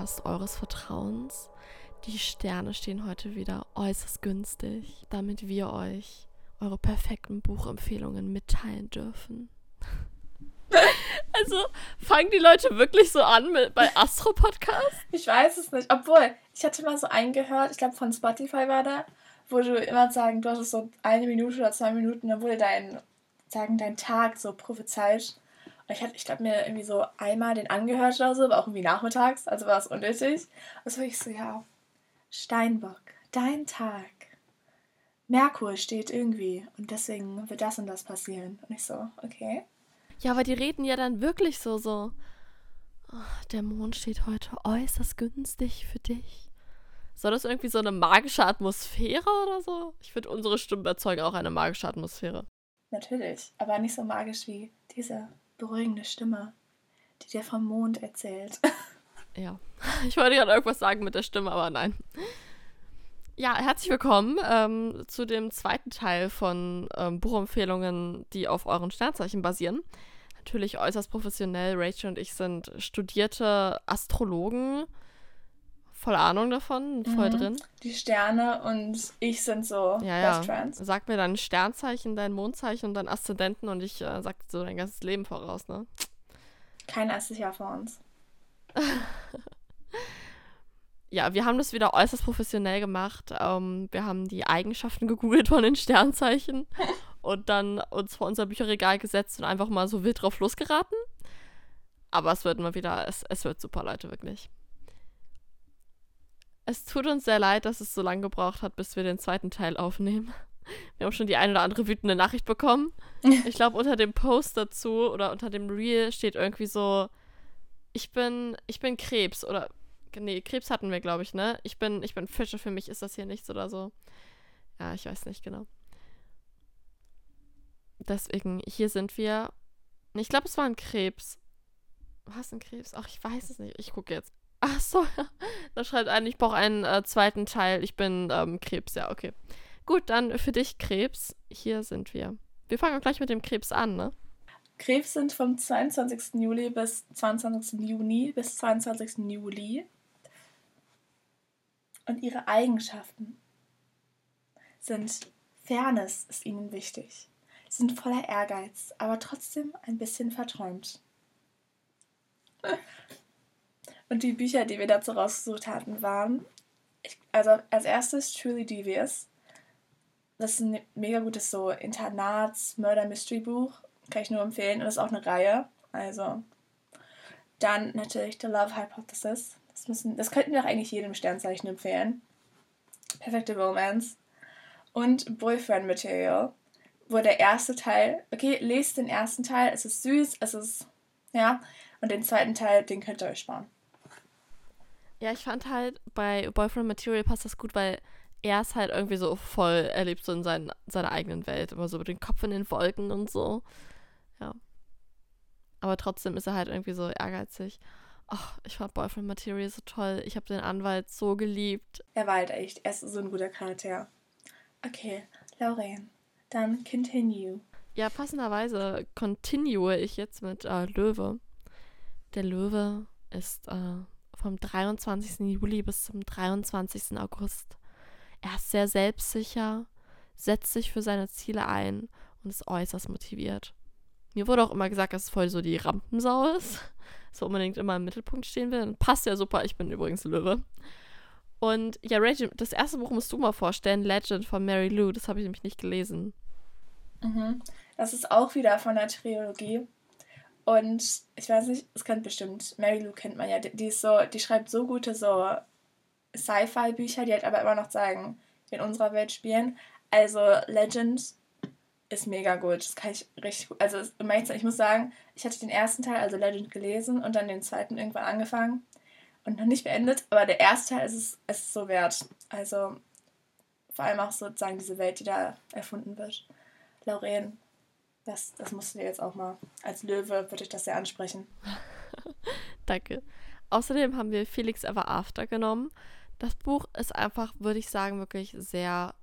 Astro-Podcast eures Vertrauens. Die Sterne stehen heute wieder äußerst günstig, damit wir euch eure perfekten Buchempfehlungen mitteilen dürfen. Also fangen die Leute wirklich so an mit, bei Astro-Podcast? Ich weiß es nicht. Obwohl, ich hatte mal so einen gehört, ich glaube von Spotify war der, wo du immer sagen, du hattest so eine Minute oder zwei Minuten, dann wurde dein, sagen, dein Tag so prophezeit. Ich hatte, ich glaube, mir irgendwie so einmal den angehört oder so, aber auch irgendwie nachmittags, also war es unnötig. Und so ich so, ja, Steinbock, dein Tag. Merkur steht irgendwie und deswegen wird das und das passieren. Und ich so, okay. Ja, aber die reden ja dann wirklich so, so. "Oh, der Mond steht heute äußerst günstig für dich. Soll das irgendwie so eine magische Atmosphäre oder so? Ich finde, unsere Stimmen erzeugen auch eine magische Atmosphäre. Natürlich, aber nicht so magisch wie diese beruhigende Stimme, die dir vom Mond erzählt. Ja. Ich wollte gerade irgendwas sagen mit der Stimme, aber nein. Ja, herzlich willkommen ähm, zu dem zweiten Teil von ähm, Buchempfehlungen, die auf euren Sternzeichen basieren. Natürlich äußerst professionell. Rachel und ich sind studierte Astrologen. Voll Ahnung davon, voll Mhm. drin. Die Sterne und ich sind so Ja, ja. Best Friends. Sag mir dein Sternzeichen, dein Mondzeichen und dein Aszendenten und ich äh, sag dir so dein ganzes Leben voraus, ne? Kein erstes Jahr vor uns. Ja, wir haben das wieder äußerst professionell gemacht. Ähm, wir haben die Eigenschaften gegoogelt von den Sternzeichen und dann uns vor unser Bücherregal gesetzt und einfach mal so wild drauf losgeraten. Aber es wird mal wieder, es, es wird super, Leute, wirklich. Es tut uns sehr leid, dass es so lange gebraucht hat, bis wir den zweiten Teil aufnehmen. Wir haben schon die eine oder andere wütende Nachricht bekommen. Ich glaube, unter dem Post dazu oder unter dem Reel steht irgendwie so, ich bin, ich bin Krebs oder nee, Krebs hatten wir, glaube ich, ne? Ich bin, ich bin Fische, für mich ist das hier nichts oder so. Ja, ich weiß nicht genau. Deswegen, hier sind wir. Ich glaube, es war ein Krebs. Was ein Krebs? Ach, ich weiß es nicht. Ich gucke jetzt. Ach so. Da schreibt ein, ich brauche einen äh, zweiten Teil. Ich bin ähm, Krebs, ja, okay. Gut, dann für dich Krebs. Hier sind wir. Wir fangen auch gleich mit dem Krebs an, ne? Krebs sind vom 22. Juli bis 22. Juni bis 22. Juli. Und ihre Eigenschaften sind Fairness ist ihnen wichtig. Sie sind voller Ehrgeiz, aber trotzdem ein bisschen verträumt. Und die Bücher, die wir dazu rausgesucht hatten, waren, ich, also als erstes Truly Devious. Das ist ein mega gutes so Internats-Murder-Mystery-Buch. Kann ich nur empfehlen. Und das ist auch eine Reihe. Also. Dann natürlich The Love Hypothesis. Das, müssen, das könnten wir auch eigentlich jedem Sternzeichen empfehlen. Perfekte Romance. Und Boyfriend Material. Wo der erste Teil. Okay, lest den ersten Teil. Es ist süß. Es ist. Ja. Und den zweiten Teil, den könnt ihr euch sparen. Ja, ich fand halt bei Boyfriend Material passt das gut, weil er ist halt irgendwie so voll, er lebt so in seinen, seiner eigenen Welt, immer so mit dem Kopf in den Wolken und so. Ja. Aber trotzdem ist er halt irgendwie so ehrgeizig. Ach, ich fand Boyfriend Material so toll. Ich habe den Anwalt so geliebt. Er war halt echt. Er ist so ein guter Charakter. Okay, Lauren. Dann continue. Ja, passenderweise continue ich jetzt mit äh, Löwe. Der Löwe ist äh, vom 23. Juli bis zum 23. August. Er ist sehr selbstsicher, setzt sich für seine Ziele ein und ist äußerst motiviert. Mir wurde auch immer gesagt, dass es voll so die Rampensau ist. So unbedingt immer im Mittelpunkt stehen will. Passt ja super, ich bin übrigens Löwe. Und ja, Rachel, das erste Buch musst du mal vorstellen, Legend von Mary Lou. Das habe ich nämlich nicht gelesen. Mhm. Das ist auch wieder von der Trilogie. Und ich weiß nicht, es kennt bestimmt, Mary Lou kennt man ja, die, ist so, die schreibt so gute so Sci-Fi-Bücher, die halt aber immer noch sagen, in unserer Welt spielen. Also Legend ist mega gut. Das kann ich richtig gut. Also ich muss sagen, ich hatte den ersten Teil, also Legend, gelesen und dann den zweiten irgendwann angefangen und noch nicht beendet. Aber der erste Teil ist es, ist so wert. Also vor allem auch sozusagen diese Welt, die da erfunden wird. Lauren, das, das musst du dir jetzt auch mal. Als Löwe würde ich das sehr ansprechen. Danke. Außerdem haben wir Felix Ever After genommen. Das Buch ist einfach, würde ich sagen, wirklich sehr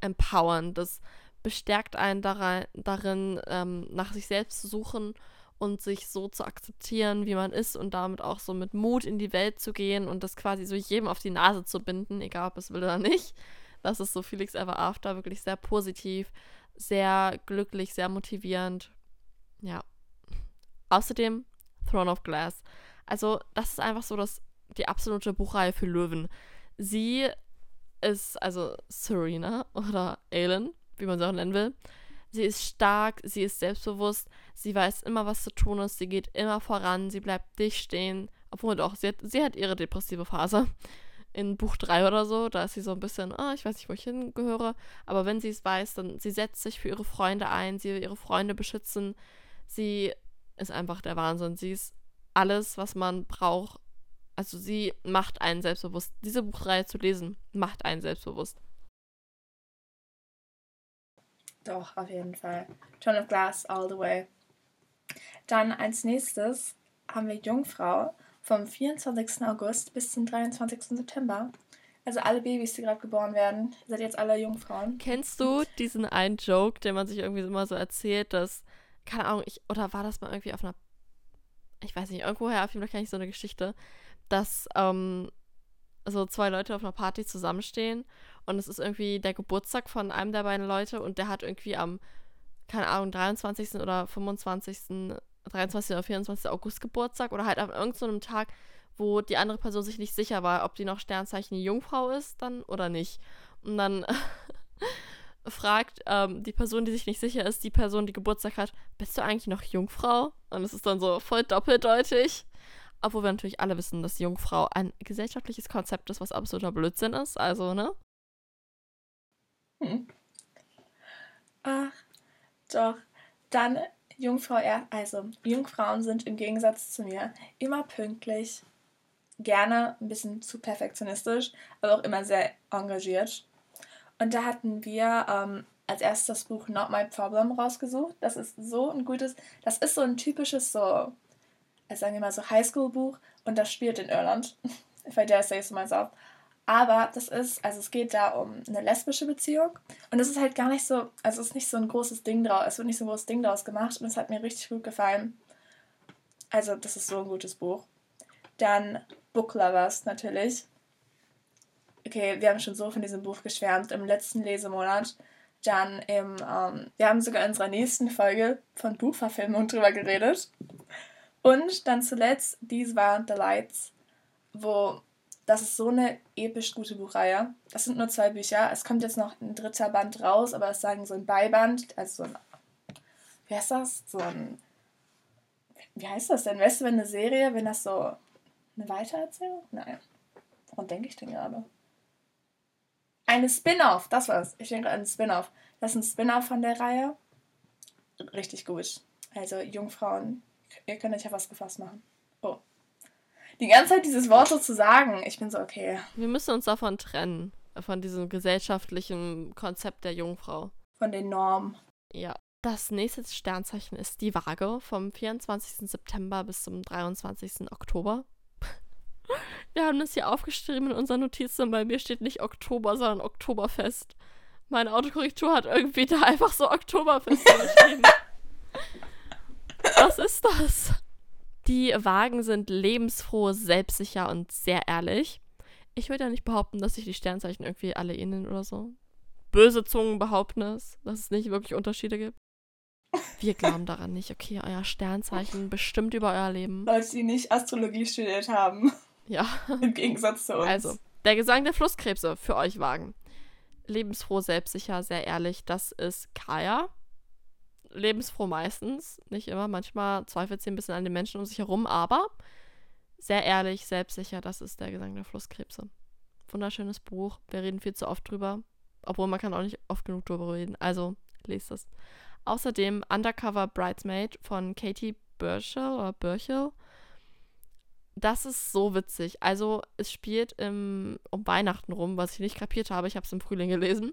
empowernd. Das bestärkt einen darin, darin ähm, nach sich selbst zu suchen und sich so zu akzeptieren, wie man ist und damit auch so mit Mut in die Welt zu gehen und das quasi so jedem auf die Nase zu binden, egal ob es will oder nicht. Das ist so Felix Ever After, wirklich sehr positiv, sehr glücklich, sehr motivierend. Ja. Außerdem Throne of Glass. Also, das ist einfach so das, die absolute Buchreihe für Löwen. Sie ist, also Serena oder Aelin, wie man sie auch nennen will. Sie ist stark, sie ist selbstbewusst, sie weiß immer, was zu tun ist, sie geht immer voran, sie bleibt dicht stehen. Obwohl doch, sie hat, sie hat ihre depressive Phase. In Buch 3 oder so, da ist sie so ein bisschen, oh, ich weiß nicht, wo ich hingehöre. Aber wenn sie es weiß, dann sie setzt sich für ihre Freunde ein, sie will ihre Freunde beschützen. Sie ist einfach der Wahnsinn. Sie ist alles, was man braucht. Also sie macht einen selbstbewusst. Diese Buchreihe zu lesen, macht einen selbstbewusst. Doch, auf jeden Fall. Turn of Glass all the way. Dann als nächstes haben wir Jungfrau vom 24. August bis zum 23. September. Also alle Babys, die gerade geboren werden, sind jetzt alle Jungfrauen. Kennst du diesen einen Joke, den man sich irgendwie immer so erzählt, dass, keine Ahnung, ich, oder war das mal irgendwie auf einer, ich weiß nicht, irgendwoher auf jeden Fall kenne ich so eine Geschichte, dass ähm, so zwei Leute auf einer Party zusammenstehen und es ist irgendwie der Geburtstag von einem der beiden Leute und der hat irgendwie am, keine Ahnung, 23. oder 25. 23. oder 24. August Geburtstag oder halt auf irgendeinem so Tag, wo die andere Person sich nicht sicher war, ob die noch Sternzeichen Jungfrau ist dann oder nicht. Und dann fragt ähm, die Person, die sich nicht sicher ist, die Person, die Geburtstag hat, bist du eigentlich noch Jungfrau? Und es ist dann so voll doppeldeutig. Obwohl wir natürlich alle wissen, dass Jungfrau ein gesellschaftliches Konzept ist, was absoluter Blödsinn ist. Also, ne? Hm. Ach, doch. Dann Jungfrau, also Jungfrauen sind im Gegensatz zu mir immer pünktlich, gerne ein bisschen zu perfektionistisch, aber auch immer sehr engagiert. Und da hatten wir ähm, als erstes das Buch Not My Problem rausgesucht. Das ist so ein gutes, das ist so ein typisches so sagen wir mal so Highschool-Buch und das spielt in Irland. If I dare say so myself. Aber das ist, also es geht da um eine lesbische Beziehung und es ist halt gar nicht so, also es ist nicht so ein großes Ding draus, es wird nicht so ein großes Ding draus gemacht und es hat mir richtig gut gefallen. Also das ist so ein gutes Buch. Dann Book Lovers natürlich. Okay, wir haben schon so von diesem Buch geschwärmt im letzten Lesemonat. Dann im, ähm, wir haben sogar in unserer nächsten Folge von Buchverfilmung drüber geredet. Und dann zuletzt These Waren the Lights, wo das ist so eine episch gute Buchreihe. Das sind nur zwei Bücher. Es kommt jetzt noch ein dritter Band raus, aber es sagen so ein Beiband, also so ein, wie heißt das? So ein, wie heißt das denn? Weißt du, wenn eine Serie, wenn das so eine Weitererzählung? Nein. Woran denke ich denn gerade? Eine Spin-off, das war's. Ich denke an einen Spin-off. Das ist ein Spin-off von der Reihe. Richtig gut. Also Jungfrauen Ihr könnt euch ja was gefasst machen. Die ganze Zeit dieses Wort so zu sagen, ich bin so, okay. Wir müssen uns davon trennen. Von diesem gesellschaftlichen Konzept der Jungfrau. Von den Normen. Ja. Das nächste Sternzeichen ist die Waage vom 24. September bis zum 23. Oktober. Wir haben das hier aufgeschrieben in unseren Notizen, bei mir steht nicht Oktober, sondern Oktoberfest. Meine Autokorrektur hat irgendwie da einfach so Oktoberfest geschrieben. Was ist das? Die Wagen sind lebensfroh, selbstsicher und sehr ehrlich. Ich würde ja nicht behaupten, dass sich die Sternzeichen irgendwie alle ähneln oder so. Böse Zungen behaupten es, dass es nicht wirklich Unterschiede gibt. Wir glauben daran nicht. Okay, euer Sternzeichen bestimmt über euer Leben. Leute, die nicht Astrologie studiert haben. Ja. Im Gegensatz zu uns. Also, der Gesang der Flusskrebse für euch Wagen. Lebensfroh, selbstsicher, sehr ehrlich. Das ist Kaya lebensfroh meistens, nicht immer. Manchmal zweifelt sie ein bisschen an den Menschen um sich herum, aber sehr ehrlich, selbstsicher, das ist der Gesang der Flusskrebse. Wunderschönes Buch. Wir reden viel zu oft drüber, obwohl man kann auch nicht oft genug drüber reden. Also lest es. Außerdem Undercover Bridesmaid von Katie Burchell oder Burchell. Das ist so witzig. Also es spielt im, um Weihnachten rum, was ich nicht kapiert habe. Ich habe es im Frühling gelesen.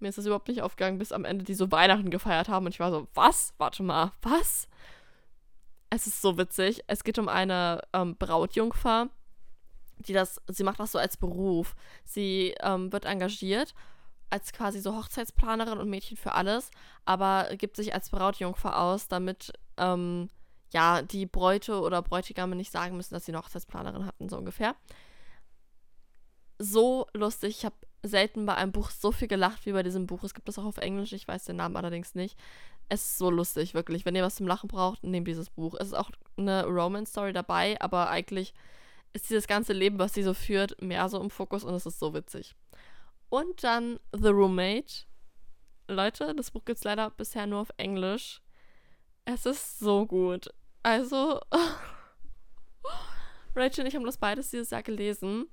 Mir ist das überhaupt nicht aufgegangen, bis am Ende die so Weihnachten gefeiert haben. Und ich war so, was? Warte mal, was? Es ist so witzig. Es geht um eine ähm, Brautjungfer, die das, sie macht das so als Beruf. Sie ähm, wird engagiert als quasi so Hochzeitsplanerin und Mädchen für alles, aber gibt sich als Brautjungfer aus, damit ähm, ja, die Bräute oder Bräutigame nicht sagen müssen, dass sie eine Hochzeitsplanerin hatten, so ungefähr. So lustig. Ich habe selten bei einem Buch so viel gelacht wie bei diesem Buch. Es gibt es auch auf Englisch, ich weiß den Namen allerdings nicht. Es ist so lustig, wirklich. Wenn ihr was zum Lachen braucht, nehmt dieses Buch. Es ist auch eine Romance-Story dabei, aber eigentlich ist dieses ganze Leben, was sie so führt, mehr so im Fokus und es ist so witzig. Und dann The Roommate. Leute, das Buch gibt es leider bisher nur auf Englisch. Es ist so gut. Also, Rachel und ich haben das beides dieses Jahr gelesen.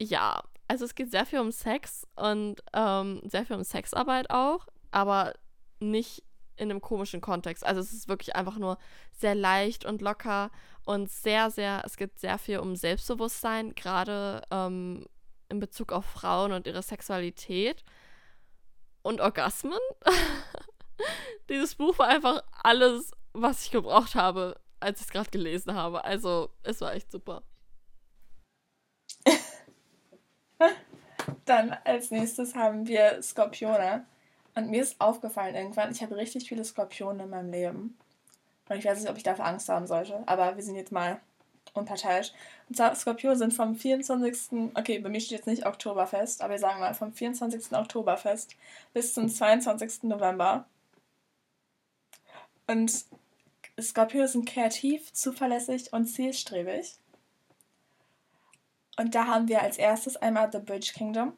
Ja, also es geht sehr viel um Sex und ähm, sehr viel um Sexarbeit auch, aber nicht in einem komischen Kontext. Also es ist wirklich einfach nur sehr leicht und locker und sehr, sehr, es geht sehr viel um Selbstbewusstsein, gerade ähm, in Bezug auf Frauen und ihre Sexualität und Orgasmen. Dieses Buch war einfach alles, was ich gebraucht habe, als ich es gerade gelesen habe. Also es war echt super. Dann als nächstes haben wir Skorpione. Und mir ist aufgefallen irgendwann, ich habe richtig viele Skorpione in meinem Leben. Und ich weiß nicht, ob ich dafür Angst haben sollte, aber wir sind jetzt mal unparteiisch. Und zwar, Skorpione sind vom 24. Okay, bei mir steht jetzt nicht Oktoberfest, aber wir sagen mal vom 24. Oktoberfest bis zum 22. November. Und Skorpione sind kreativ, zuverlässig und zielstrebig. Und da haben wir als erstes einmal The Bridge Kingdom.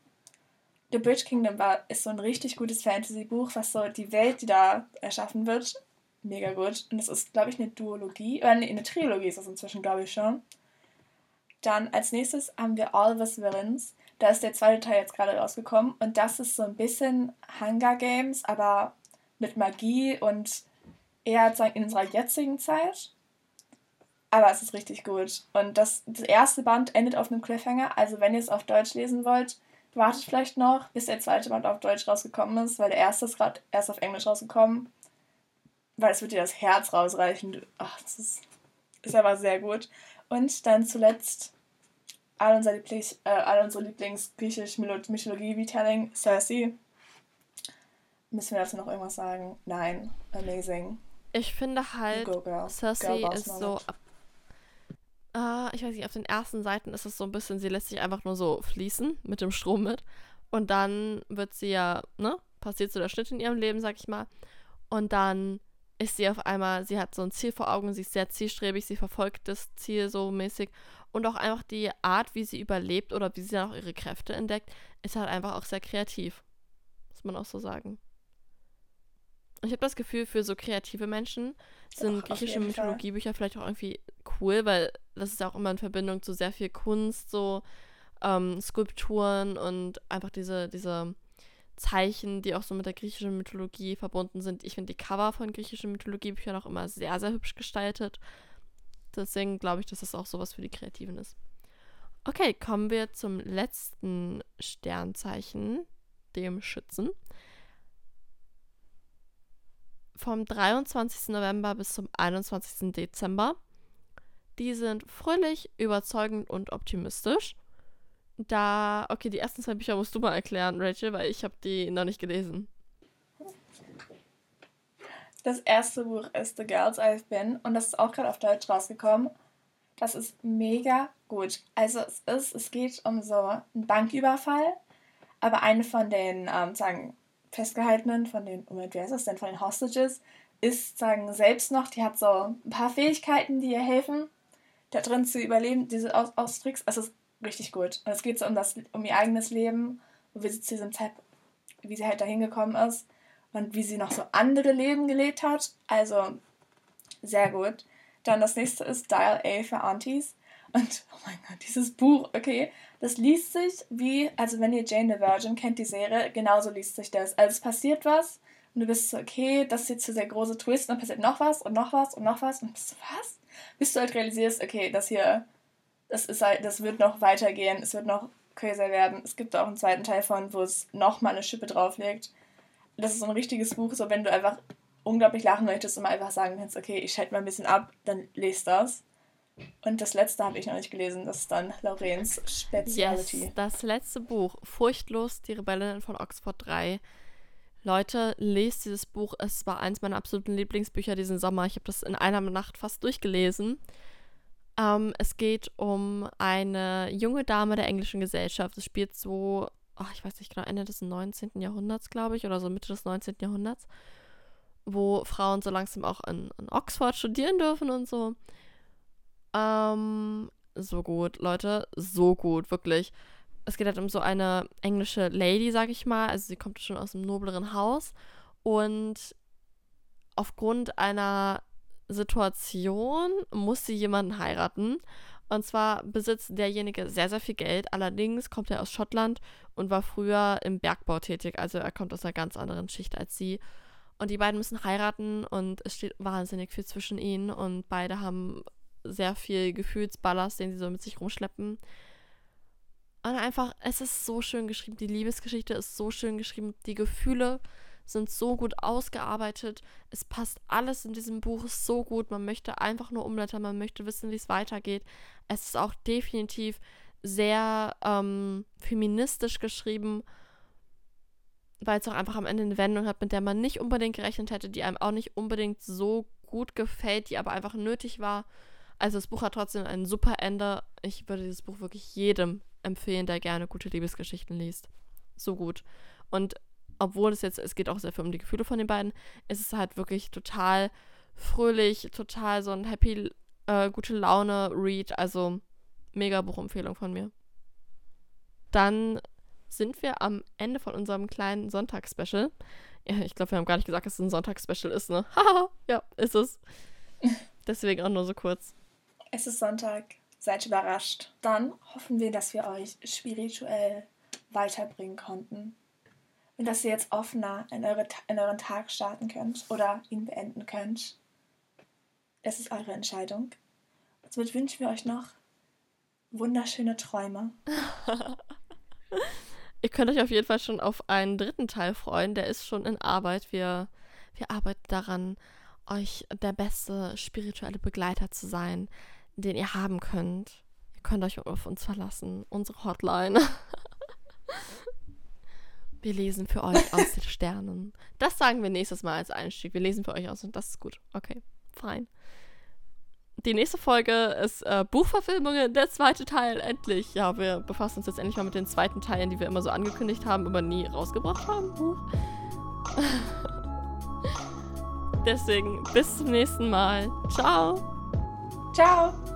The Bridge Kingdom war, ist so ein richtig gutes Fantasy-Buch, was so die Welt, die da erschaffen wird, mega gut. Und das ist, glaube ich, eine Duologie, oder nee, eine Trilogie ist das inzwischen, glaube ich schon. Dann als nächstes haben wir All of Us Villains. Da ist der zweite Teil jetzt gerade rausgekommen. Und das ist so ein bisschen Hunger Games, aber mit Magie und eher in unserer jetzigen Zeit. Aber es ist richtig gut. Und das, das erste Band endet auf einem Cliffhanger. Also wenn ihr es auf Deutsch lesen wollt, wartet vielleicht noch, bis der zweite Band auf Deutsch rausgekommen ist, weil der erste ist gerade erst auf Englisch rausgekommen. Weil es wird dir das Herz rausreichen. Ach, das ist, ist aber sehr gut. Und dann zuletzt all unser Lieblings, äh, all unsere Lieblings-griechisch Mythologie-Retelling, Cersei. Müssen wir dazu noch irgendwas sagen? Nein. Amazing. Ich finde halt, Cersei ist so ab Uh, ich weiß nicht, auf den ersten Seiten ist es so ein bisschen, sie lässt sich einfach nur so fließen mit dem Strom mit. Und dann wird sie ja, ne, passiert so der Schnitt in ihrem Leben, sag ich mal. Und dann ist sie auf einmal, sie hat so ein Ziel vor Augen, sie ist sehr zielstrebig, sie verfolgt das Ziel so mäßig. Und auch einfach die Art, wie sie überlebt oder wie sie dann auch ihre Kräfte entdeckt, ist halt einfach auch sehr kreativ. Muss man auch so sagen. Ich habe das Gefühl, für so kreative Menschen sind Ach, griechische Mythologiebücher vielleicht auch irgendwie cool, weil das ist auch immer in Verbindung zu sehr viel Kunst, so ähm, Skulpturen und einfach diese, diese Zeichen, die auch so mit der griechischen Mythologie verbunden sind. Ich finde die Cover von griechischen Mythologiebüchern auch immer sehr, sehr hübsch gestaltet. Deswegen glaube ich, dass das auch sowas für die Kreativen ist. Okay, kommen wir zum letzten Sternzeichen, dem Schützen. Vom 23. November bis zum 21. Dezember die sind fröhlich, überzeugend und optimistisch. Da, okay, die ersten zwei Bücher musst du mal erklären, Rachel, weil ich habe die noch nicht gelesen. Das erste Buch ist The Girls I've Been und das ist auch gerade auf Deutsch rausgekommen. Das ist mega gut. Also es ist, es geht um so einen Banküberfall, aber eine von den, ähm, sagen, Festgehaltenen, von den, Moment, wer ist das denn, von den Hostages, ist, sagen, selbst noch, die hat so ein paar Fähigkeiten, die ihr helfen da drin zu überleben, diese Aus Austricks, es ist richtig gut. Und es geht so um, das, um ihr eigenes Leben, wie sie zu diesem Zeitpunkt, wie sie halt dahin gekommen ist und wie sie noch so andere Leben gelebt hat. Also sehr gut. Dann das nächste ist Dial A für Aunties. Und oh mein Gott, dieses Buch, okay, das liest sich wie, also wenn ihr Jane the Virgin kennt, die Serie, genauso liest sich das. Also es passiert was und du bist so, okay, das ist jetzt so der große Twist und dann passiert noch was und noch was und noch was und bist so, was? Bis du halt realisierst, okay, das hier, das ist halt, das wird noch weitergehen, es wird noch crazier werden. Es gibt auch einen zweiten Teil von, wo es nochmal eine Schippe drauflegt. Das ist so ein richtiges Buch, so wenn du einfach unglaublich lachen möchtest und mal einfach sagen kannst, okay, ich schalte mal ein bisschen ab, dann lest das. Und das letzte habe ich noch nicht gelesen, das ist dann Lorenz Speziality. Yes, das letzte Buch, Furchtlos, die Rebellinnen von Oxford 3. Leute, lest dieses Buch. Es war eins meiner absoluten Lieblingsbücher diesen Sommer. Ich habe das in einer Nacht fast durchgelesen. Ähm, es geht um eine junge Dame der englischen Gesellschaft. Es spielt so, oh, ich weiß nicht genau, Ende des 19. Jahrhunderts, glaube ich, oder so Mitte des 19. Jahrhunderts, wo Frauen so langsam auch in, in Oxford studieren dürfen und so. Ähm, so gut, Leute, so gut, wirklich es geht halt um so eine englische Lady, sag ich mal. Also sie kommt schon aus einem nobleren Haus. Und aufgrund einer Situation muss sie jemanden heiraten. Und zwar besitzt derjenige sehr, sehr viel Geld. Allerdings kommt er aus Schottland und war früher im Bergbau tätig. Also er kommt aus einer ganz anderen Schicht als sie. Und die beiden müssen heiraten und es steht wahnsinnig viel zwischen ihnen. Und beide haben sehr viel Gefühlsballast, den sie so mit sich rumschleppen. Und einfach, es ist so schön geschrieben. Die Liebesgeschichte ist so schön geschrieben. Die Gefühle sind so gut ausgearbeitet. Es passt alles in diesem Buch so gut. Man möchte einfach nur umblättern. Man möchte wissen, wie es weitergeht. Es ist auch definitiv sehr ähm, feministisch geschrieben, weil es auch einfach am Ende eine Wendung hat, mit der man nicht unbedingt gerechnet hätte, die einem auch nicht unbedingt so gut gefällt, die aber einfach nötig war. Also das Buch hat trotzdem ein super Ende. Ich würde dieses Buch wirklich jedem empfehlen, der gerne gute Liebesgeschichten liest. So gut. Und obwohl es jetzt, es geht auch sehr viel um die Gefühle von den beiden, ist es halt wirklich total fröhlich, total so ein happy, äh, gute Laune Read. Also mega Buchempfehlung von mir. Dann sind wir am Ende von unserem kleinen Sonntagsspecial. Ja, ich glaube, wir haben gar nicht gesagt, dass es ein Sonntagsspecial ist, ne? Haha, ja, ist es. Deswegen auch nur so kurz. Es ist Sonntag. Seid überrascht. Dann hoffen wir, dass wir euch spirituell weiterbringen konnten. Und dass ihr jetzt offener in, eure, in euren Tag starten könnt oder ihn beenden könnt. Es ist eure Entscheidung. Und somit wünschen wir euch noch wunderschöne Träume. ihr könnt euch auf jeden Fall schon auf einen dritten Teil freuen. Der ist schon in Arbeit. Wir, wir arbeiten daran, euch der beste spirituelle Begleiter zu sein den ihr haben könnt. Ihr könnt euch auf uns verlassen. Unsere Hotline. wir lesen für euch aus den Sternen. Das sagen wir nächstes Mal als Einstieg. Wir lesen für euch aus und das ist gut. Okay, fein. Die nächste Folge ist äh, Buchverfilmungen, der zweite Teil, endlich. Ja, wir befassen uns jetzt endlich mal mit den zweiten Teilen, die wir immer so angekündigt haben, aber nie rausgebracht haben. Buch. Deswegen bis zum nächsten Mal. Ciao. Ciao!